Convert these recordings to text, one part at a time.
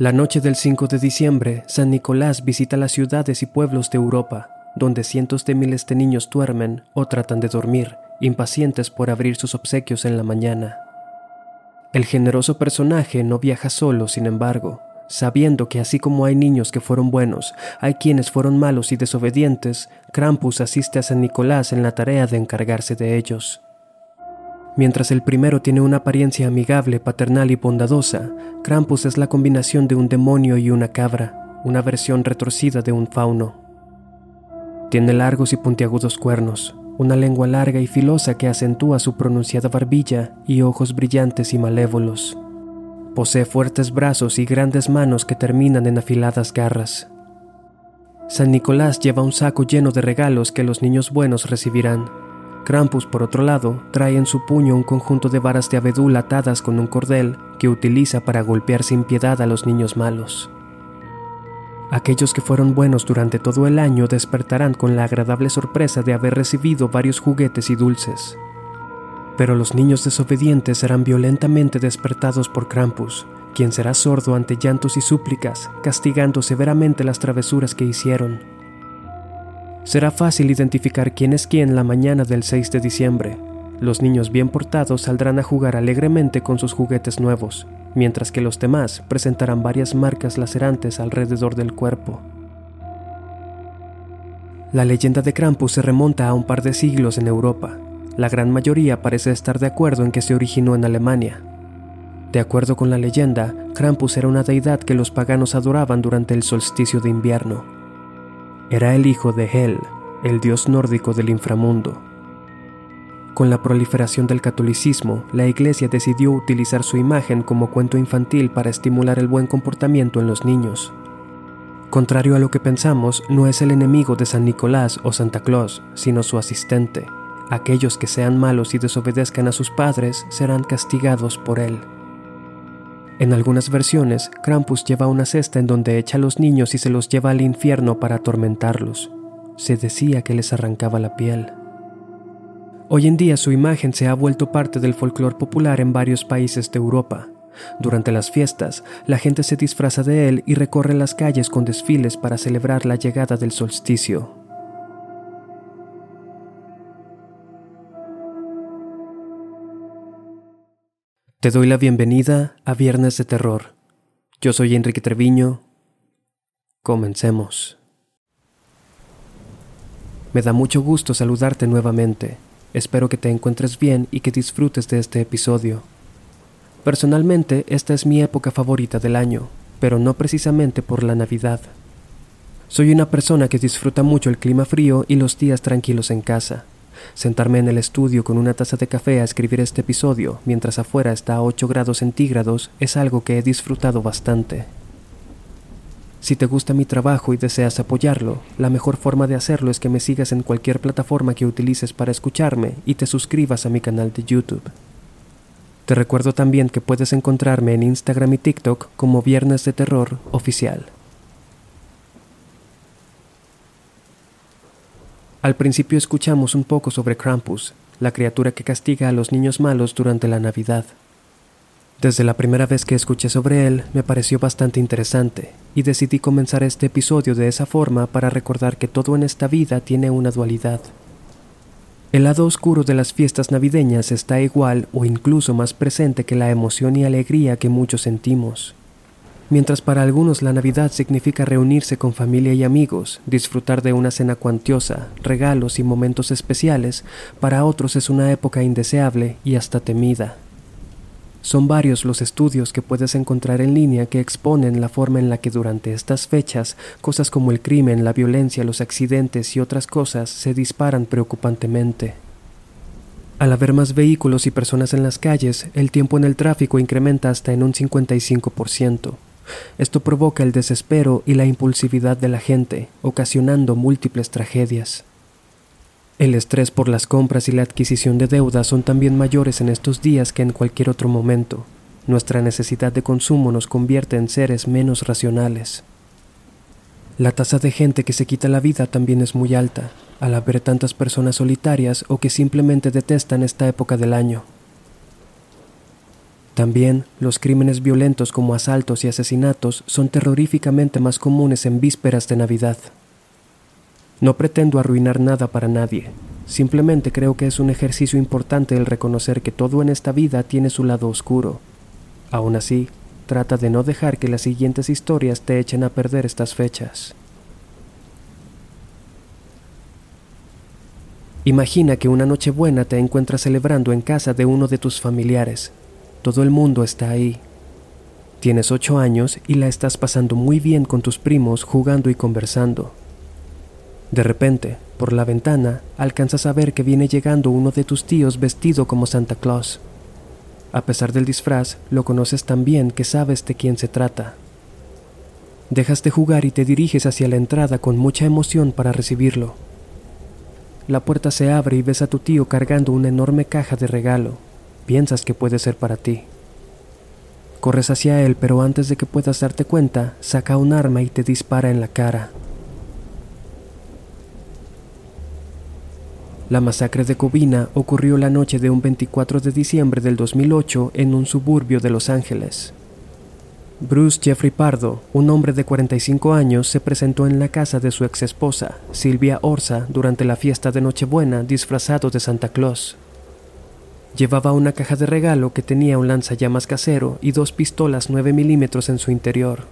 La noche del 5 de diciembre, San Nicolás visita las ciudades y pueblos de Europa, donde cientos de miles de niños duermen o tratan de dormir, impacientes por abrir sus obsequios en la mañana. El generoso personaje no viaja solo, sin embargo, sabiendo que así como hay niños que fueron buenos, hay quienes fueron malos y desobedientes, Krampus asiste a San Nicolás en la tarea de encargarse de ellos. Mientras el primero tiene una apariencia amigable, paternal y bondadosa, Krampus es la combinación de un demonio y una cabra, una versión retorcida de un fauno. Tiene largos y puntiagudos cuernos, una lengua larga y filosa que acentúa su pronunciada barbilla y ojos brillantes y malévolos. Posee fuertes brazos y grandes manos que terminan en afiladas garras. San Nicolás lleva un saco lleno de regalos que los niños buenos recibirán, Krampus, por otro lado, trae en su puño un conjunto de varas de abedul atadas con un cordel que utiliza para golpear sin piedad a los niños malos. Aquellos que fueron buenos durante todo el año despertarán con la agradable sorpresa de haber recibido varios juguetes y dulces. Pero los niños desobedientes serán violentamente despertados por Krampus, quien será sordo ante llantos y súplicas, castigando severamente las travesuras que hicieron. Será fácil identificar quién es quién la mañana del 6 de diciembre. Los niños bien portados saldrán a jugar alegremente con sus juguetes nuevos, mientras que los demás presentarán varias marcas lacerantes alrededor del cuerpo. La leyenda de Krampus se remonta a un par de siglos en Europa. La gran mayoría parece estar de acuerdo en que se originó en Alemania. De acuerdo con la leyenda, Krampus era una deidad que los paganos adoraban durante el solsticio de invierno era el hijo de Hel, el dios nórdico del inframundo. Con la proliferación del catolicismo, la Iglesia decidió utilizar su imagen como cuento infantil para estimular el buen comportamiento en los niños. Contrario a lo que pensamos, no es el enemigo de San Nicolás o Santa Claus, sino su asistente. Aquellos que sean malos y desobedezcan a sus padres serán castigados por él. En algunas versiones, Krampus lleva una cesta en donde echa a los niños y se los lleva al infierno para atormentarlos. Se decía que les arrancaba la piel. Hoy en día su imagen se ha vuelto parte del folclore popular en varios países de Europa. Durante las fiestas, la gente se disfraza de él y recorre las calles con desfiles para celebrar la llegada del solsticio. Te doy la bienvenida a Viernes de Terror. Yo soy Enrique Treviño. Comencemos. Me da mucho gusto saludarte nuevamente. Espero que te encuentres bien y que disfrutes de este episodio. Personalmente, esta es mi época favorita del año, pero no precisamente por la Navidad. Soy una persona que disfruta mucho el clima frío y los días tranquilos en casa. Sentarme en el estudio con una taza de café a escribir este episodio mientras afuera está a 8 grados centígrados es algo que he disfrutado bastante. Si te gusta mi trabajo y deseas apoyarlo, la mejor forma de hacerlo es que me sigas en cualquier plataforma que utilices para escucharme y te suscribas a mi canal de YouTube. Te recuerdo también que puedes encontrarme en Instagram y TikTok como Viernes de Terror Oficial. Al principio escuchamos un poco sobre Krampus, la criatura que castiga a los niños malos durante la Navidad. Desde la primera vez que escuché sobre él me pareció bastante interesante y decidí comenzar este episodio de esa forma para recordar que todo en esta vida tiene una dualidad. El lado oscuro de las fiestas navideñas está igual o incluso más presente que la emoción y alegría que muchos sentimos. Mientras para algunos la Navidad significa reunirse con familia y amigos, disfrutar de una cena cuantiosa, regalos y momentos especiales, para otros es una época indeseable y hasta temida. Son varios los estudios que puedes encontrar en línea que exponen la forma en la que durante estas fechas cosas como el crimen, la violencia, los accidentes y otras cosas se disparan preocupantemente. Al haber más vehículos y personas en las calles, el tiempo en el tráfico incrementa hasta en un 55%. Esto provoca el desespero y la impulsividad de la gente, ocasionando múltiples tragedias. El estrés por las compras y la adquisición de deudas son también mayores en estos días que en cualquier otro momento. Nuestra necesidad de consumo nos convierte en seres menos racionales. La tasa de gente que se quita la vida también es muy alta, al haber tantas personas solitarias o que simplemente detestan esta época del año. También los crímenes violentos como asaltos y asesinatos son terroríficamente más comunes en vísperas de Navidad. No pretendo arruinar nada para nadie, simplemente creo que es un ejercicio importante el reconocer que todo en esta vida tiene su lado oscuro. Aún así, trata de no dejar que las siguientes historias te echen a perder estas fechas. Imagina que una noche buena te encuentras celebrando en casa de uno de tus familiares. Todo el mundo está ahí. Tienes ocho años y la estás pasando muy bien con tus primos jugando y conversando. De repente, por la ventana, alcanzas a ver que viene llegando uno de tus tíos vestido como Santa Claus. A pesar del disfraz, lo conoces tan bien que sabes de quién se trata. Dejas de jugar y te diriges hacia la entrada con mucha emoción para recibirlo. La puerta se abre y ves a tu tío cargando una enorme caja de regalo. Piensas que puede ser para ti. Corres hacia él, pero antes de que puedas darte cuenta, saca un arma y te dispara en la cara. La masacre de Covina ocurrió la noche de un 24 de diciembre del 2008 en un suburbio de Los Ángeles. Bruce Jeffrey Pardo, un hombre de 45 años, se presentó en la casa de su ex esposa, Silvia Orsa, durante la fiesta de Nochebuena disfrazado de Santa Claus. Llevaba una caja de regalo que tenía un lanzallamas casero y dos pistolas 9 milímetros en su interior.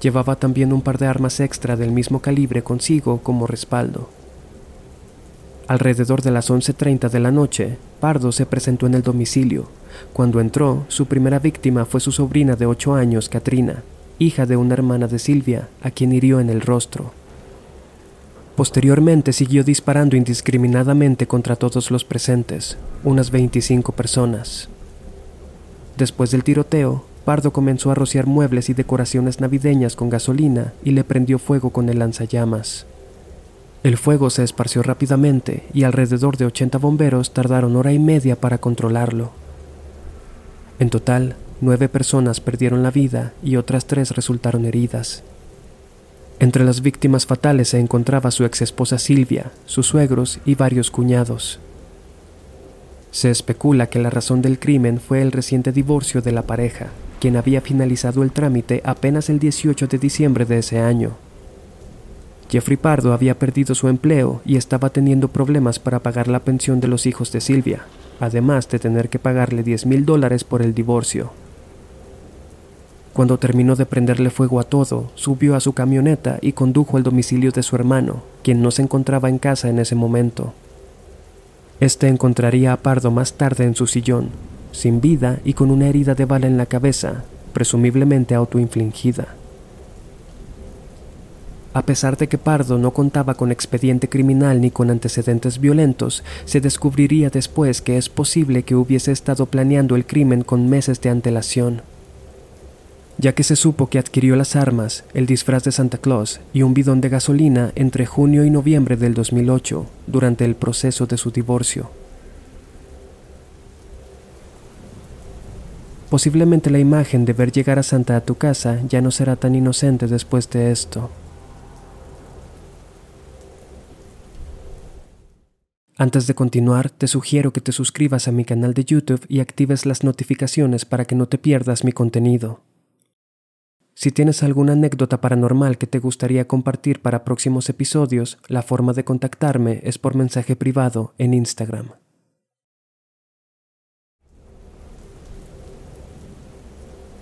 Llevaba también un par de armas extra del mismo calibre consigo como respaldo. Alrededor de las 11.30 de la noche, Pardo se presentó en el domicilio. Cuando entró, su primera víctima fue su sobrina de 8 años, Katrina, hija de una hermana de Silvia, a quien hirió en el rostro. Posteriormente siguió disparando indiscriminadamente contra todos los presentes, unas 25 personas. Después del tiroteo, Pardo comenzó a rociar muebles y decoraciones navideñas con gasolina y le prendió fuego con el lanzallamas. El fuego se esparció rápidamente y alrededor de 80 bomberos tardaron hora y media para controlarlo. En total, nueve personas perdieron la vida y otras tres resultaron heridas. Entre las víctimas fatales se encontraba su ex esposa Silvia, sus suegros y varios cuñados. Se especula que la razón del crimen fue el reciente divorcio de la pareja, quien había finalizado el trámite apenas el 18 de diciembre de ese año. Jeffrey Pardo había perdido su empleo y estaba teniendo problemas para pagar la pensión de los hijos de Silvia, además de tener que pagarle 10 mil dólares por el divorcio. Cuando terminó de prenderle fuego a todo, subió a su camioneta y condujo al domicilio de su hermano, quien no se encontraba en casa en ese momento. Este encontraría a Pardo más tarde en su sillón, sin vida y con una herida de bala en la cabeza, presumiblemente autoinfligida. A pesar de que Pardo no contaba con expediente criminal ni con antecedentes violentos, se descubriría después que es posible que hubiese estado planeando el crimen con meses de antelación, ya que se supo que adquirió las armas, el disfraz de Santa Claus y un bidón de gasolina entre junio y noviembre del 2008, durante el proceso de su divorcio. Posiblemente la imagen de ver llegar a Santa a tu casa ya no será tan inocente después de esto. Antes de continuar, te sugiero que te suscribas a mi canal de YouTube y actives las notificaciones para que no te pierdas mi contenido. Si tienes alguna anécdota paranormal que te gustaría compartir para próximos episodios, la forma de contactarme es por mensaje privado en Instagram.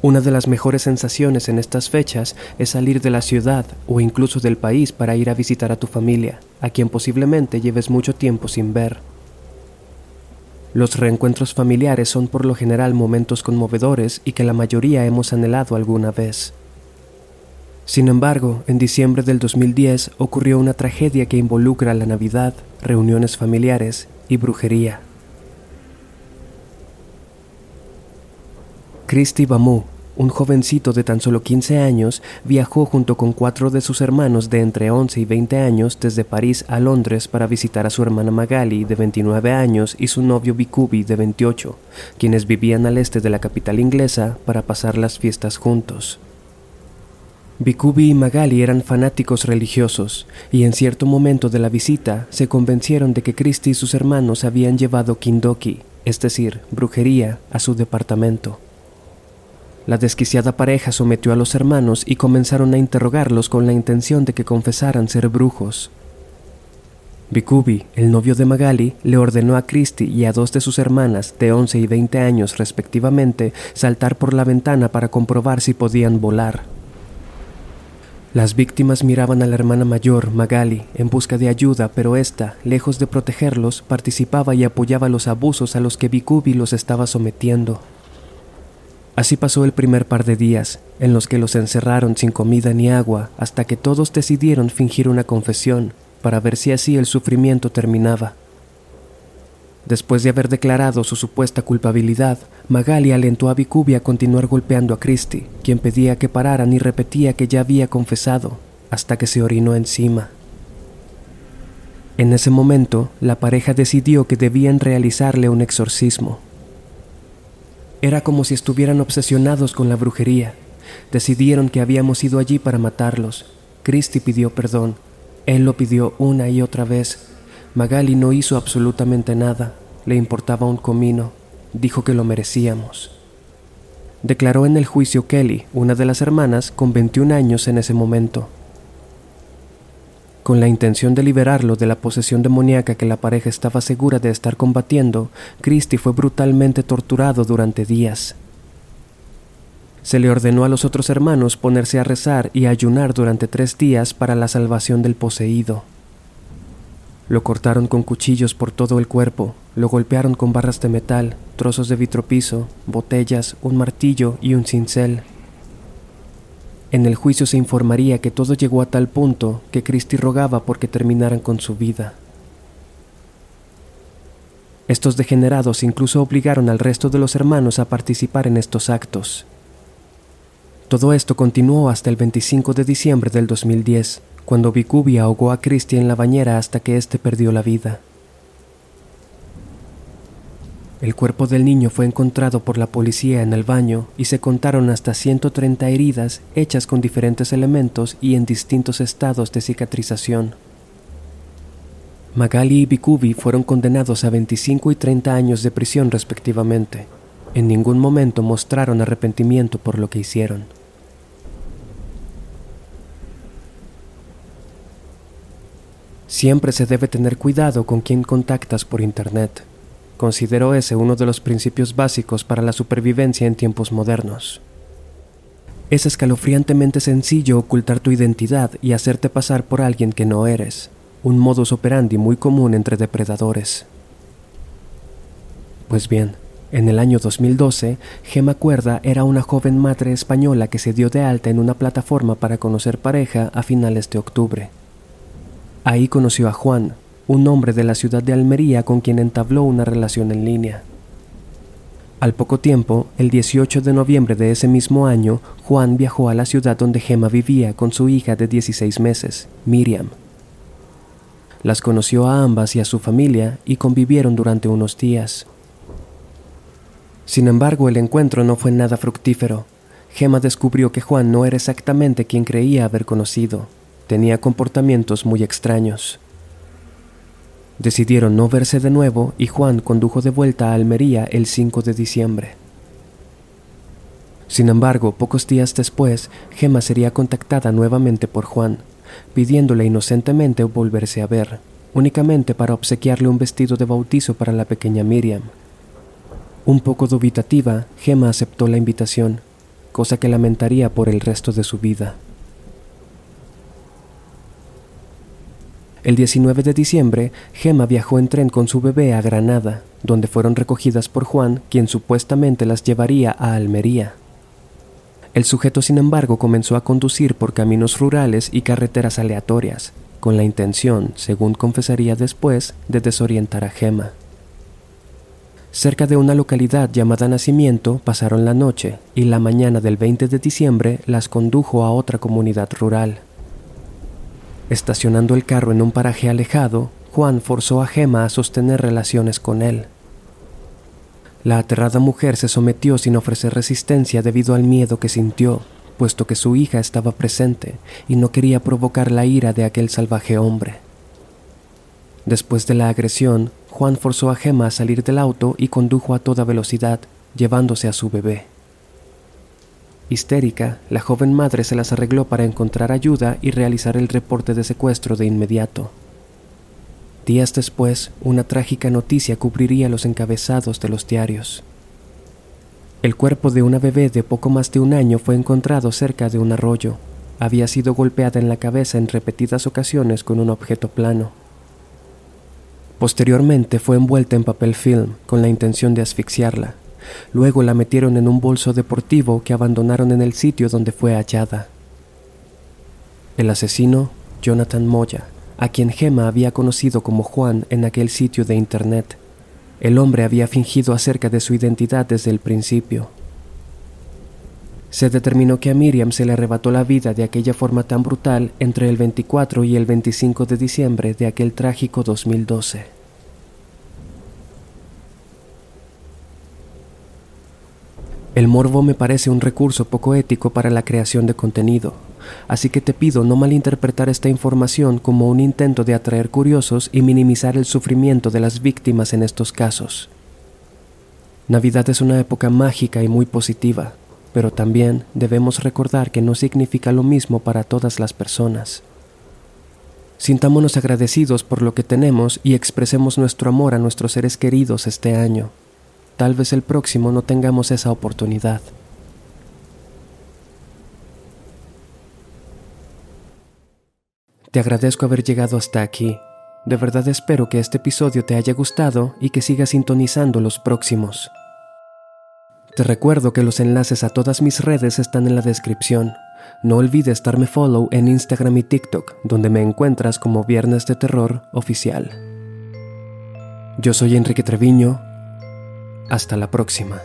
Una de las mejores sensaciones en estas fechas es salir de la ciudad o incluso del país para ir a visitar a tu familia, a quien posiblemente lleves mucho tiempo sin ver. Los reencuentros familiares son por lo general momentos conmovedores y que la mayoría hemos anhelado alguna vez. Sin embargo, en diciembre del 2010 ocurrió una tragedia que involucra la Navidad, reuniones familiares y brujería. Christy Bamu, un jovencito de tan solo 15 años, viajó junto con cuatro de sus hermanos de entre 11 y 20 años desde París a Londres para visitar a su hermana Magali de 29 años y su novio Bikubi de 28, quienes vivían al este de la capital inglesa para pasar las fiestas juntos. Bikubi y Magali eran fanáticos religiosos, y en cierto momento de la visita se convencieron de que Christy y sus hermanos habían llevado Kindoki, es decir, brujería, a su departamento. La desquiciada pareja sometió a los hermanos y comenzaron a interrogarlos con la intención de que confesaran ser brujos. Bikubi, el novio de Magali, le ordenó a Christy y a dos de sus hermanas, de 11 y 20 años respectivamente, saltar por la ventana para comprobar si podían volar. Las víctimas miraban a la hermana mayor, Magali, en busca de ayuda, pero ésta, lejos de protegerlos, participaba y apoyaba los abusos a los que Bikubi los estaba sometiendo. Así pasó el primer par de días, en los que los encerraron sin comida ni agua, hasta que todos decidieron fingir una confesión, para ver si así el sufrimiento terminaba. Después de haber declarado su supuesta culpabilidad, Magali alentó a Bikubi a continuar golpeando a Christie, quien pedía que pararan y repetía que ya había confesado, hasta que se orinó encima. En ese momento, la pareja decidió que debían realizarle un exorcismo. Era como si estuvieran obsesionados con la brujería. Decidieron que habíamos ido allí para matarlos. Christie pidió perdón, él lo pidió una y otra vez. Magali no hizo absolutamente nada. Le importaba un comino. Dijo que lo merecíamos. Declaró en el juicio Kelly, una de las hermanas, con 21 años en ese momento. Con la intención de liberarlo de la posesión demoníaca que la pareja estaba segura de estar combatiendo, Christie fue brutalmente torturado durante días. Se le ordenó a los otros hermanos ponerse a rezar y ayunar durante tres días para la salvación del poseído. Lo cortaron con cuchillos por todo el cuerpo, lo golpearon con barras de metal, trozos de vitropiso, botellas, un martillo y un cincel. En el juicio se informaría que todo llegó a tal punto que Christie rogaba porque terminaran con su vida. Estos degenerados incluso obligaron al resto de los hermanos a participar en estos actos. Todo esto continuó hasta el 25 de diciembre del 2010, cuando Bikubi ahogó a Christie en la bañera hasta que éste perdió la vida. El cuerpo del niño fue encontrado por la policía en el baño y se contaron hasta 130 heridas hechas con diferentes elementos y en distintos estados de cicatrización. Magali y Bikubi fueron condenados a 25 y 30 años de prisión respectivamente. En ningún momento mostraron arrepentimiento por lo que hicieron. Siempre se debe tener cuidado con quien contactas por Internet. Considero ese uno de los principios básicos para la supervivencia en tiempos modernos. Es escalofriantemente sencillo ocultar tu identidad y hacerte pasar por alguien que no eres, un modus operandi muy común entre depredadores. Pues bien, en el año 2012, Gemma Cuerda era una joven madre española que se dio de alta en una plataforma para conocer pareja a finales de octubre. Ahí conoció a Juan, un hombre de la ciudad de Almería con quien entabló una relación en línea. Al poco tiempo, el 18 de noviembre de ese mismo año, Juan viajó a la ciudad donde Gemma vivía con su hija de 16 meses, Miriam. Las conoció a ambas y a su familia y convivieron durante unos días. Sin embargo, el encuentro no fue nada fructífero. Gemma descubrió que Juan no era exactamente quien creía haber conocido tenía comportamientos muy extraños. Decidieron no verse de nuevo y Juan condujo de vuelta a Almería el 5 de diciembre. Sin embargo, pocos días después, Gemma sería contactada nuevamente por Juan, pidiéndole inocentemente volverse a ver, únicamente para obsequiarle un vestido de bautizo para la pequeña Miriam. Un poco dubitativa, Gemma aceptó la invitación, cosa que lamentaría por el resto de su vida. El 19 de diciembre, Gemma viajó en tren con su bebé a Granada, donde fueron recogidas por Juan, quien supuestamente las llevaría a Almería. El sujeto, sin embargo, comenzó a conducir por caminos rurales y carreteras aleatorias, con la intención, según confesaría después, de desorientar a Gemma. Cerca de una localidad llamada Nacimiento pasaron la noche y la mañana del 20 de diciembre las condujo a otra comunidad rural. Estacionando el carro en un paraje alejado, Juan forzó a Gema a sostener relaciones con él. La aterrada mujer se sometió sin ofrecer resistencia debido al miedo que sintió, puesto que su hija estaba presente y no quería provocar la ira de aquel salvaje hombre. Después de la agresión, Juan forzó a Gemma a salir del auto y condujo a toda velocidad, llevándose a su bebé. Histérica, la joven madre se las arregló para encontrar ayuda y realizar el reporte de secuestro de inmediato. Días después, una trágica noticia cubriría los encabezados de los diarios. El cuerpo de una bebé de poco más de un año fue encontrado cerca de un arroyo. Había sido golpeada en la cabeza en repetidas ocasiones con un objeto plano. Posteriormente fue envuelta en papel film con la intención de asfixiarla. Luego la metieron en un bolso deportivo que abandonaron en el sitio donde fue hallada. El asesino, Jonathan Moya, a quien Gemma había conocido como Juan en aquel sitio de internet. El hombre había fingido acerca de su identidad desde el principio. Se determinó que a Miriam se le arrebató la vida de aquella forma tan brutal entre el 24 y el 25 de diciembre de aquel trágico 2012. El morbo me parece un recurso poco ético para la creación de contenido, así que te pido no malinterpretar esta información como un intento de atraer curiosos y minimizar el sufrimiento de las víctimas en estos casos. Navidad es una época mágica y muy positiva, pero también debemos recordar que no significa lo mismo para todas las personas. Sintámonos agradecidos por lo que tenemos y expresemos nuestro amor a nuestros seres queridos este año. Tal vez el próximo no tengamos esa oportunidad. Te agradezco haber llegado hasta aquí. De verdad espero que este episodio te haya gustado y que sigas sintonizando los próximos. Te recuerdo que los enlaces a todas mis redes están en la descripción. No olvides darme follow en Instagram y TikTok, donde me encuentras como Viernes de Terror Oficial. Yo soy Enrique Treviño hasta la próxima.